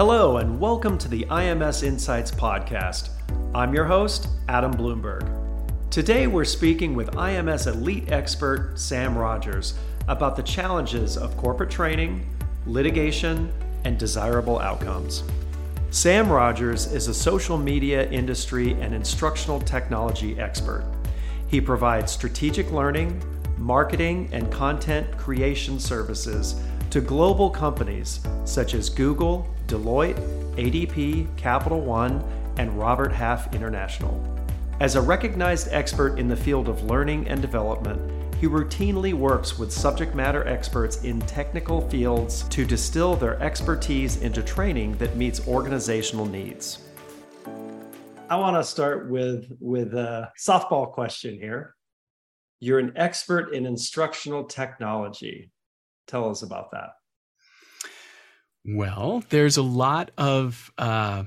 Hello, and welcome to the IMS Insights Podcast. I'm your host, Adam Bloomberg. Today, we're speaking with IMS elite expert Sam Rogers about the challenges of corporate training, litigation, and desirable outcomes. Sam Rogers is a social media industry and instructional technology expert. He provides strategic learning, marketing, and content creation services to global companies such as Google, Deloitte, ADP, Capital One, and Robert Half International. As a recognized expert in the field of learning and development, he routinely works with subject matter experts in technical fields to distill their expertise into training that meets organizational needs. I want to start with, with a softball question here. You're an expert in instructional technology. Tell us about that. Well, there's a lot of uh,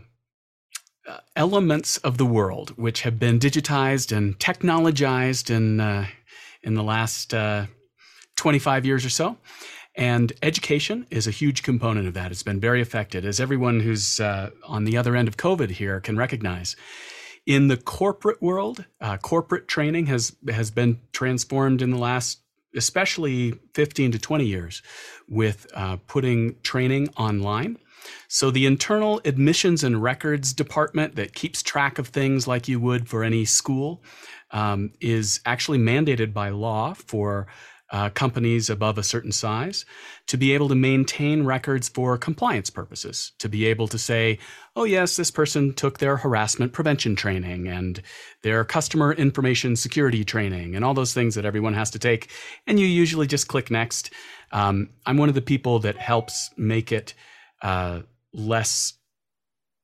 elements of the world which have been digitized and technologized in uh, in the last uh, 25 years or so. And education is a huge component of that. It's been very affected, as everyone who's uh, on the other end of COVID here can recognize. In the corporate world, uh, corporate training has has been transformed in the last especially 15 to 20 years with uh, putting training online. So, the internal admissions and records department that keeps track of things like you would for any school um, is actually mandated by law for uh, companies above a certain size to be able to maintain records for compliance purposes, to be able to say, oh, yes, this person took their harassment prevention training and their customer information security training and all those things that everyone has to take. And you usually just click next. Um, I'm one of the people that helps make it uh, less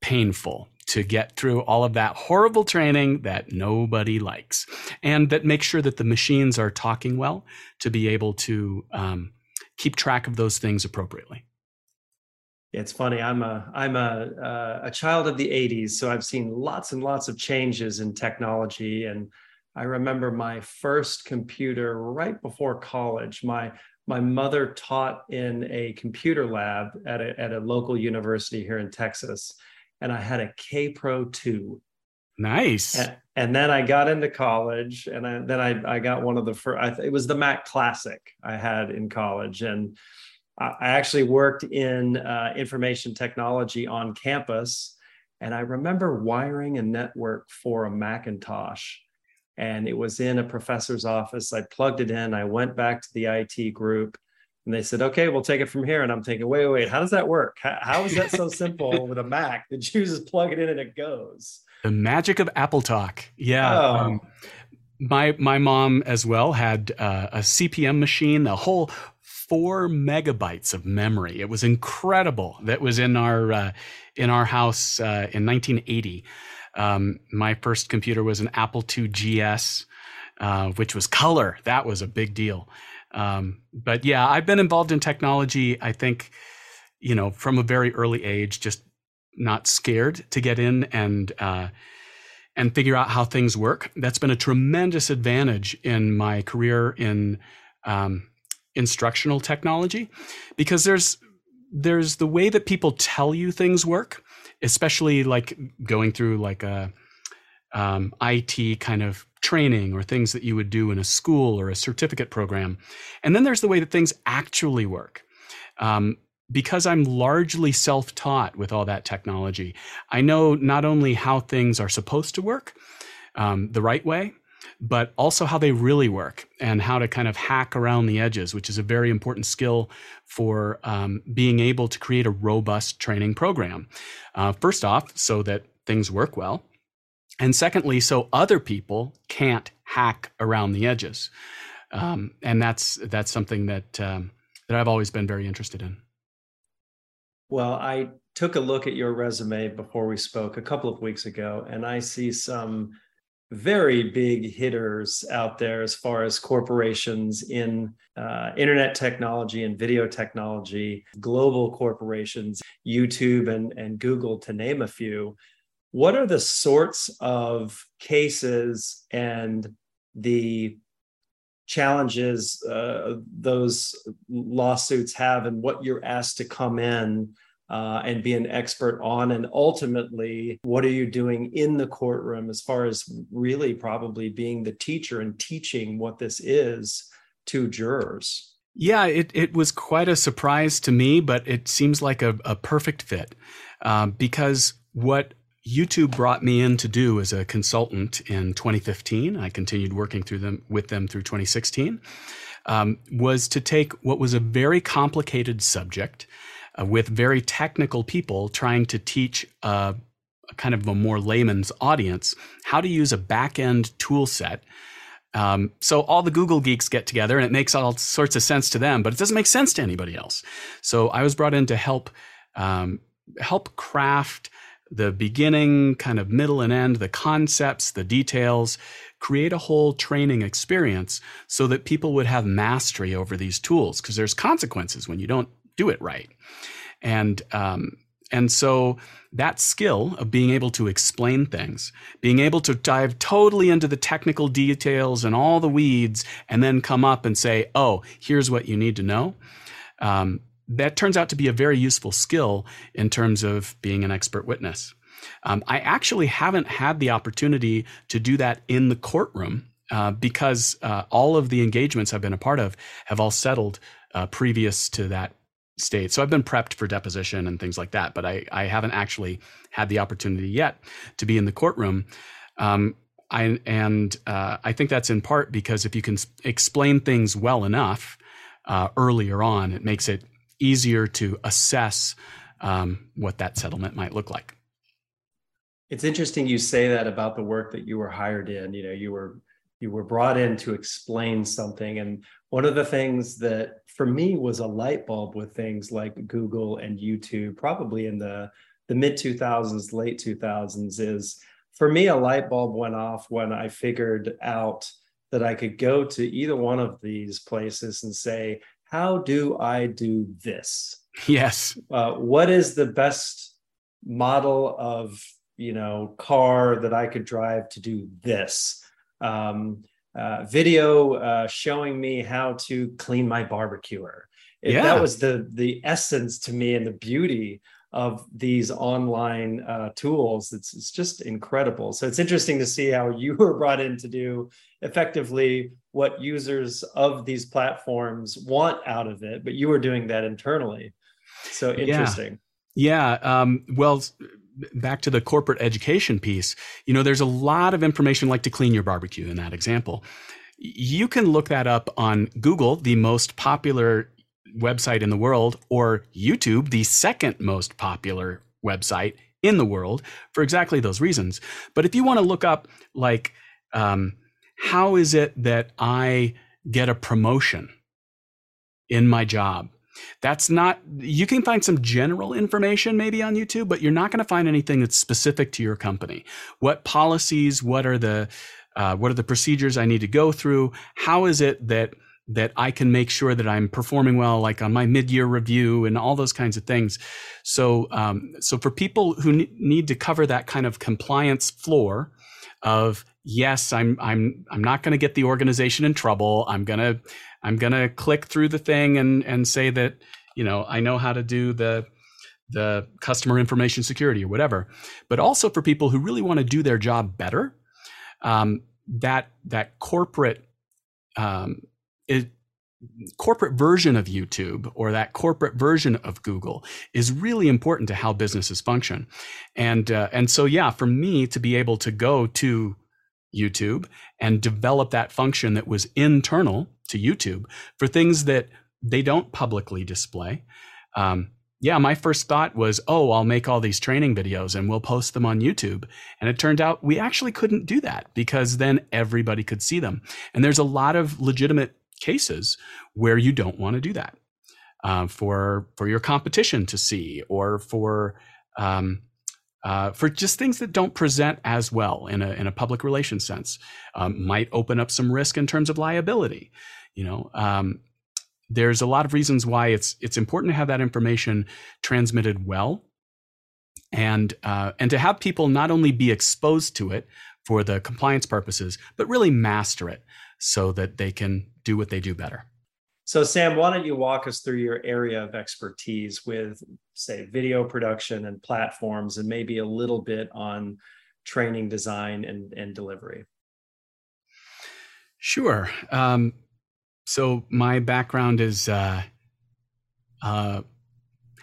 painful to get through all of that horrible training that nobody likes and that makes sure that the machines are talking well to be able to um, keep track of those things appropriately. It's funny. I'm a i'm a uh, a child of the 80s so i've seen lots and lots of changes in technology. And i remember my first computer right before college. My my mother taught in a computer lab at a, at a local university here in texas and I had a Kaypro 2. Nice. And, and, then I got into college and I, then I, I got one of the first, it was the Mac Classic I had in college. And I, I actually worked in uh, information technology on campus. And I remember wiring a network for a Macintosh. And it was in a professor's office. I plugged it in. I went back to the IT group and they said, okay, we'll take it from here. And I'm thinking, wait, wait, how does that work? how, how is that so simple with a Mac that you just plug it in and it goes? The magic of AppleTalk. Yeah. Oh. Um, my my mom as well had uh, a CP/M machine, a whole four megabytes of memory. It was incredible. That was in our uh, in our house uh, in 1980. Um, my first computer was an Apple II GS, uh, which was color. That was a big deal. Um, but yeah, I've been involved in technology. I think, you know, from a very early age, just not scared to get in and uh, and figure out how things work. That's been a tremendous advantage in my career in um, instructional technology, because there's there's the way that people tell you things work, especially like going through like a um, IT kind of training or things that you would do in a school or a certificate program. And then there's the way that things actually work. Um, because I'm largely self taught with all that technology, I know not only how things are supposed to work um, the right way, but also how they really work and how to kind of hack around the edges, which is a very important skill for um, being able to create a robust training program. Uh, first off, so that things work well. And secondly, so other people can't hack around the edges. Um, and that's that's something that um, that I've always been very interested in. Well, I took a look at your resume before we spoke a couple of weeks ago, and I see some very big hitters out there as far as corporations in uh, internet technology and video technology, global corporations, YouTube and, and Google, to name a few what are the sorts of cases and the challenges uh, those lawsuits have and what you're asked to come in uh, and be an expert on? And ultimately what are you doing in the courtroom as far as really probably being the teacher and teaching what this is to jurors? Yeah it, it was quite a surprise to me but it seems like a, a perfect fit uh, because what YouTube brought me in to do as a consultant in 2015. I continued working through them with them through 2016. Um, was to take what was a very complicated subject uh, with very technical people trying to teach a, a, kind of a more layman's audience how to use a back end tool set. Um, so all the Google geeks get together and it makes all sorts of sense to them, but it doesn't make sense to anybody else. So I was brought in to help um, help craft the beginning, kind of middle and end, the concepts, the details, create a whole training experience so that people would have mastery over these tools because there's consequences when you don't do it right. And um, and so that skill of being able to explain things, being able to dive totally into the technical details and all the weeds, and then come up and say, "Oh, here's what you need to know." Um, that turns out to be a very useful skill in terms of being an expert witness. Um, I actually haven't had the opportunity to do that in the courtroom uh, because uh, all of the engagements I've been a part of have all settled uh, previous to that state. So I've been prepped for deposition and things like that, but I, I haven't actually had the opportunity yet to be in the courtroom. Um, I, and uh, I think that's in part because if you can explain things well enough uh, earlier on, it makes it easier to assess um, what that settlement might look like. It's interesting you say that about the work that you were hired in. You know, you were you were brought in to explain something, and one of the things that for me was a light bulb with things like Google and YouTube, probably in the the mid 2000s, late 2000s, is for me a light bulb went off when I figured out that I could go to either one of these places and say, how do I do this? Yes. Uh, what is the best model of you know car that I could drive to do this? Um, uh, video uh, showing me how to clean my barbecuer. It, yeah. That was the the essence to me and the beauty of these online uh, tools. It's, it's just incredible. So it's interesting to see how you were brought in to do effectively what users of these platforms want out of it, but you were doing that internally. So interesting. Yeah. yeah um, well, back to the corporate education piece, you know, there's a lot of information like to clean your barbecue in that example. You can look that up on Google, the most popular website in the world, or YouTube, the second most popular website in the world, for exactly those reasons. But if you want to look up, like, um, how is it that I get a promotion in my job? That's not, you can find some general information maybe on YouTube, but you're not going to find anything that's specific to your company. What policies, what are the, uh, what are the procedures I need to go through? How is it that that I can make sure that I'm performing well, like on my mid-year review and all those kinds of things. So, um, so for people who ne- need to cover that kind of compliance floor of yes, I'm I'm I'm not going to get the organization in trouble. I'm gonna I'm gonna click through the thing and and say that you know I know how to do the the customer information security or whatever. But also for people who really want to do their job better, um, that that corporate um, corporate version of YouTube or that corporate version of Google is really important to how businesses function. And uh, and so yeah, for me to be able to go to YouTube and develop that function that was internal to YouTube for things that they don't publicly display. Um, yeah, my first thought was, oh, I'll make all these training videos and we'll post them on YouTube. And it turned out we actually couldn't do that because then everybody could see them. And there's a lot of legitimate cases where you don't want to do that uh, for for your competition to see or for um, uh, for just things that don't present as well in a in a public relations sense um, might open up some risk in terms of liability. You know, um, there's a lot of reasons why it's it's important to have that information transmitted well, and uh, and to have people not only be exposed to it for the compliance purposes, but really master it so that they can do what they do better. So, Sam, why don't you walk us through your area of expertise with, say, video production and platforms, and maybe a little bit on training, design, and, and delivery? Sure. Um, so, my background is uh, uh,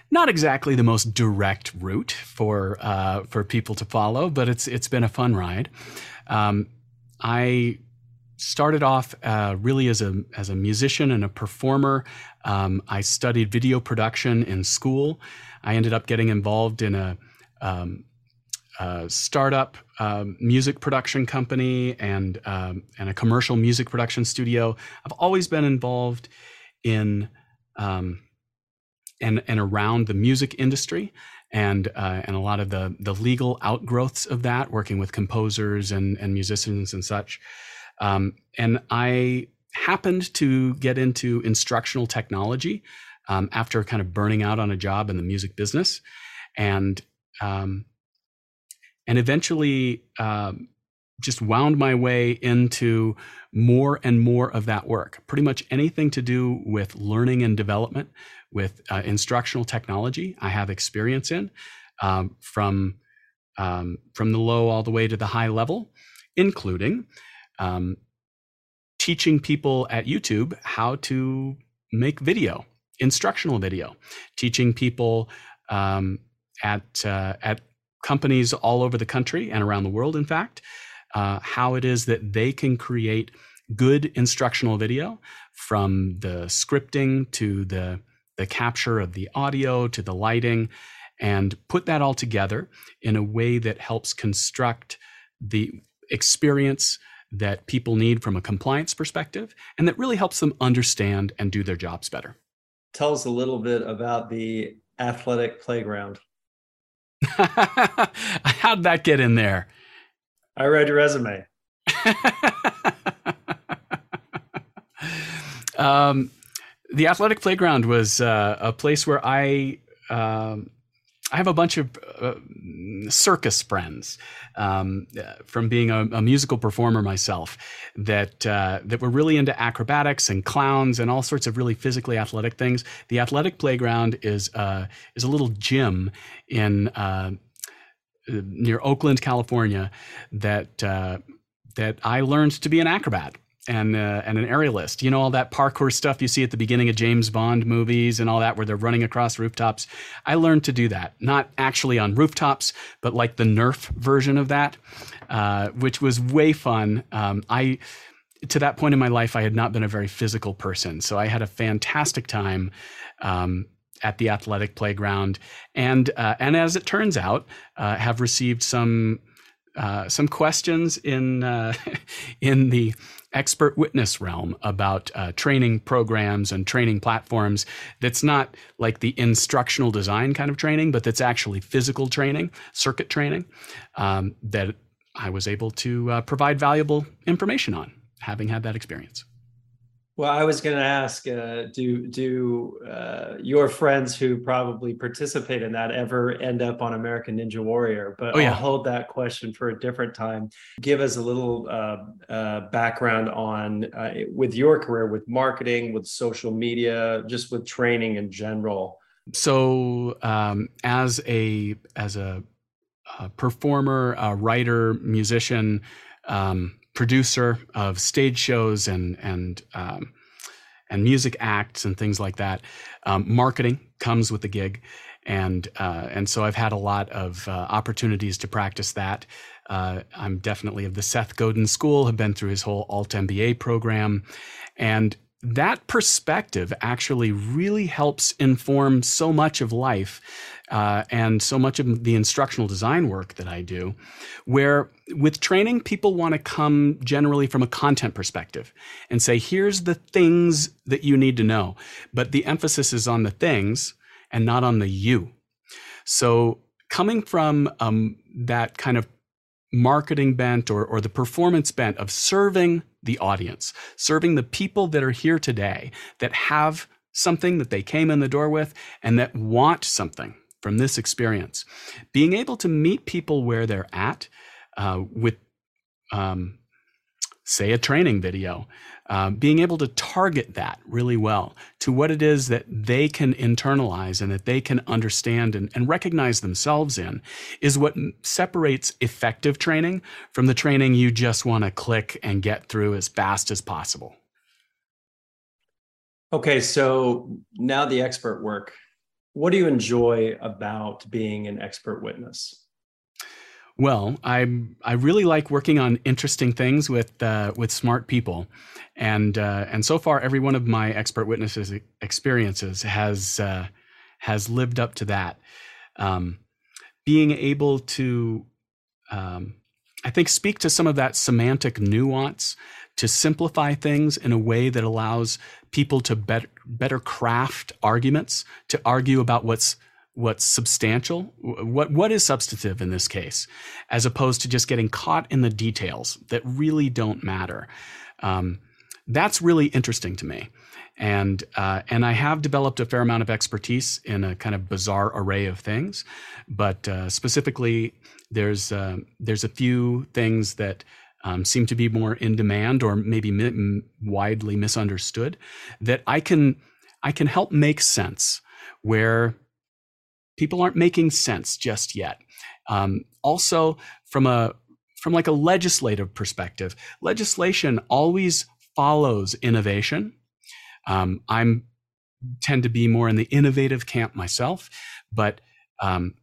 not exactly the most direct route for uh, for people to follow, but it's it's been a fun ride. Um, I started off uh, really as a as a musician and a performer. Um, I studied video production in school. I ended up getting involved in a, um, a startup um, music production company and um, and a commercial music production studio. I've always been involved in um, and and around the music industry and uh, and a lot of the the legal outgrowths of that, working with composers and and musicians and such. Um, and I happened to get into instructional technology um, after kind of burning out on a job in the music business, and um, and eventually um, just wound my way into more and more of that work. Pretty much anything to do with learning and development, with uh, instructional technology, I have experience in um, from um, from the low all the way to the high level, including um, teaching people at YouTube how to make video, instructional video, teaching people um, at uh, at companies all over the country and around the world, in fact, uh, how it is that they can create good instructional video from the scripting to the the capture of the audio to the lighting and put that all together in a way that helps construct the experience that people need from a compliance perspective and that really helps them understand and do their jobs better. Tell us a little bit about the athletic playground. How'd that get in there? I read your resume. um, the athletic playground was uh, a place where I um, I have a bunch of uh, circus friends um, from being a, a, musical performer myself that uh, that were really into acrobatics and clowns and all sorts of really physically athletic things. The athletic playground is uh, is a little gym in uh, near Oakland, California, that uh, that I learned to be an acrobat and uh, and an aerialist. You know all that parkour stuff you see at the beginning of James Bond movies and all that, where they're running across rooftops. I learned to do that, not actually on rooftops, but like the Nerf version of that, uh, which was way fun. Um, I to that point in my life, I had not been a very physical person, so I had a fantastic time. Um, at the athletic playground, and uh, and as it turns out, uh, have received some uh, some questions in uh, in the expert witness realm about uh, training programs and training platforms that's not like the instructional design kind of training, but that's actually physical training, circuit training um, that I was able to uh, provide valuable information on, having had that experience. Well, I was going to ask, uh, do do uh, your friends who probably participate in that ever end up on American Ninja Warrior? But oh, yeah. I'll hold that question for a different time. Give us a little uh, uh background on uh, with your career, with marketing, with social media, just with training in general. So, um, as a as a, a performer, a writer, musician. Um, producer of stage shows and and um, and music acts and things like that. Um, marketing comes with the gig, and uh, and so I've had a lot of uh, opportunities to practice that. Uh, I'm definitely of the Seth Godin school. Have been through his whole Alt MBA program, and that perspective actually really helps inform so much of life uh, and so much of the instructional design work that I do, where with training, people want to come generally from a content perspective and say, here's the things that you need to know. But the emphasis is on the things and not on the you. So coming from um, that kind of marketing bent or, or the performance bent of serving the audience, serving the people that are here today that have something that they came in the door with and that want something from this experience. Being able to meet people where they're at uh, with um, say a training video, uh, being able to target that really well to what it is that they can internalize and that they can understand and, and recognize themselves in is what separates effective training from the training you just want to click and get through as fast as possible. Okay, so now the expert work. What do you enjoy about being an expert witness? Well, I I really like working on interesting things with uh, with smart people, and uh, and so far every one of my expert witnesses experiences has uh, has lived up to that. Um, being able to, um, I think, speak to some of that semantic nuance to simplify things in a way that allows people to better better craft arguments to argue about what's what's substantial, what what is substantive in this case, as opposed to just getting caught in the details that really don't matter. Um, that's really interesting to me, and uh, and I have developed a fair amount of expertise in a kind of bizarre array of things, but uh, specifically, there's uh, there's a few things that. Um, seem to be more in demand or maybe mi- widely misunderstood that I can I can help make sense where people aren't making sense just yet. Um, also, from a from like a legislative perspective, legislation always follows innovation. Um, I'm tend to be more in the innovative camp myself, but um,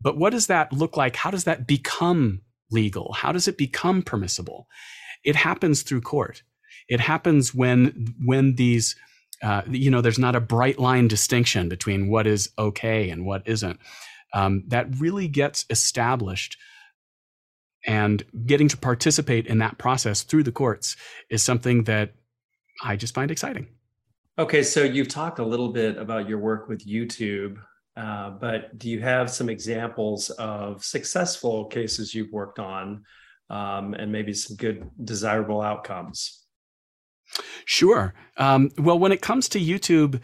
but what does that look like? How does that become legal? How does it become permissible? It happens through court. It happens when when these uh, you know, there's not a bright line distinction between what is okay and what isn't. Um, that really gets established. And getting to participate in that process through the courts is something that I just find exciting. Okay, so you've talked a little bit about your work with YouTube, uh, but do you have some examples of successful cases you've worked on um, and maybe some good desirable outcomes? Sure. Um, well, when it comes to YouTube,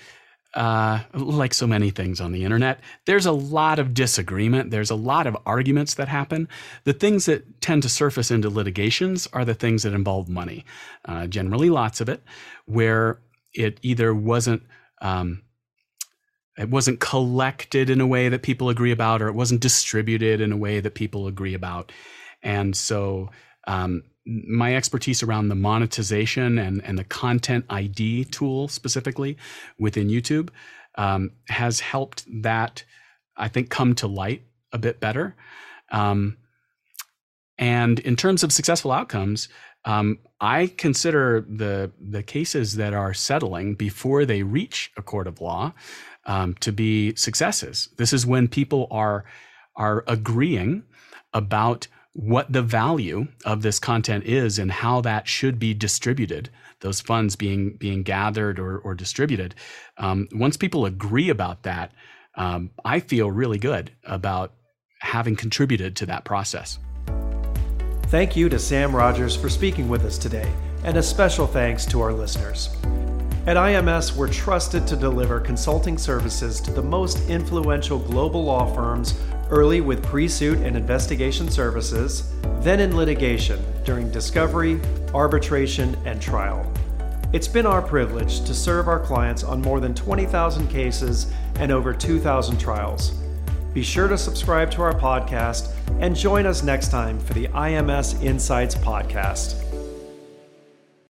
uh, like so many things on the internet, there's a lot of disagreement. There's a lot of arguments that happen. The things that tend to surface into litigations are the things that involve money, uh, generally lots of it, where it either wasn't. Um, it wasn't collected in a way that people agree about, or it wasn't distributed in a way that people agree about. And so um, my expertise around the monetization and, and the content ID tool specifically within YouTube um, has helped that, I think, come to light a bit better. Um, and in terms of successful outcomes, um, I consider the the cases that are settling before they reach a court of law um, to be successes. This is when people are are agreeing about what the value of this content is and how that should be distributed those funds being being gathered or, or distributed. Um, once people agree about that um, i feel really good about having contributed to that process. Thank you to sam rogers for speaking with us today and a special thanks to our listeners. At IMS, we're trusted to deliver consulting services to the most influential global law firms early with pre suit and investigation services, then in litigation during discovery, arbitration, and trial. It's been our privilege to serve our clients on more than 20,000 cases and over 2,000 trials. Be sure to subscribe to our podcast and join us next time for the IMS Insights Podcast.